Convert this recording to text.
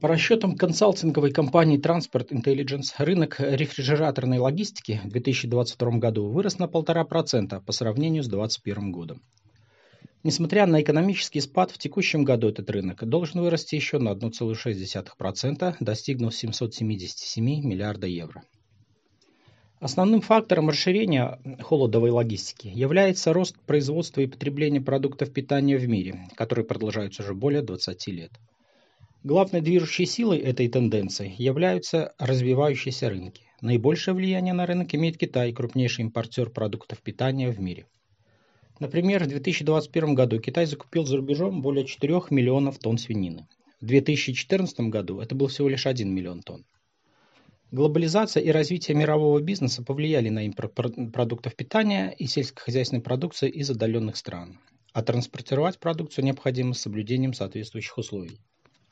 По расчетам консалтинговой компании Transport Intelligence, рынок рефрижераторной логистики в 2022 году вырос на 1,5% по сравнению с 2021 годом. Несмотря на экономический спад, в текущем году этот рынок должен вырасти еще на 1,6%, достигнув 777 миллиарда евро. Основным фактором расширения холодовой логистики является рост производства и потребления продуктов питания в мире, который продолжается уже более 20 лет. Главной движущей силой этой тенденции являются развивающиеся рынки. Наибольшее влияние на рынок имеет Китай, крупнейший импортер продуктов питания в мире. Например, в 2021 году Китай закупил за рубежом более 4 миллионов тонн свинины. В 2014 году это был всего лишь 1 миллион тонн. Глобализация и развитие мирового бизнеса повлияли на импорт продуктов питания и сельскохозяйственной продукции из отдаленных стран. А транспортировать продукцию необходимо с соблюдением соответствующих условий –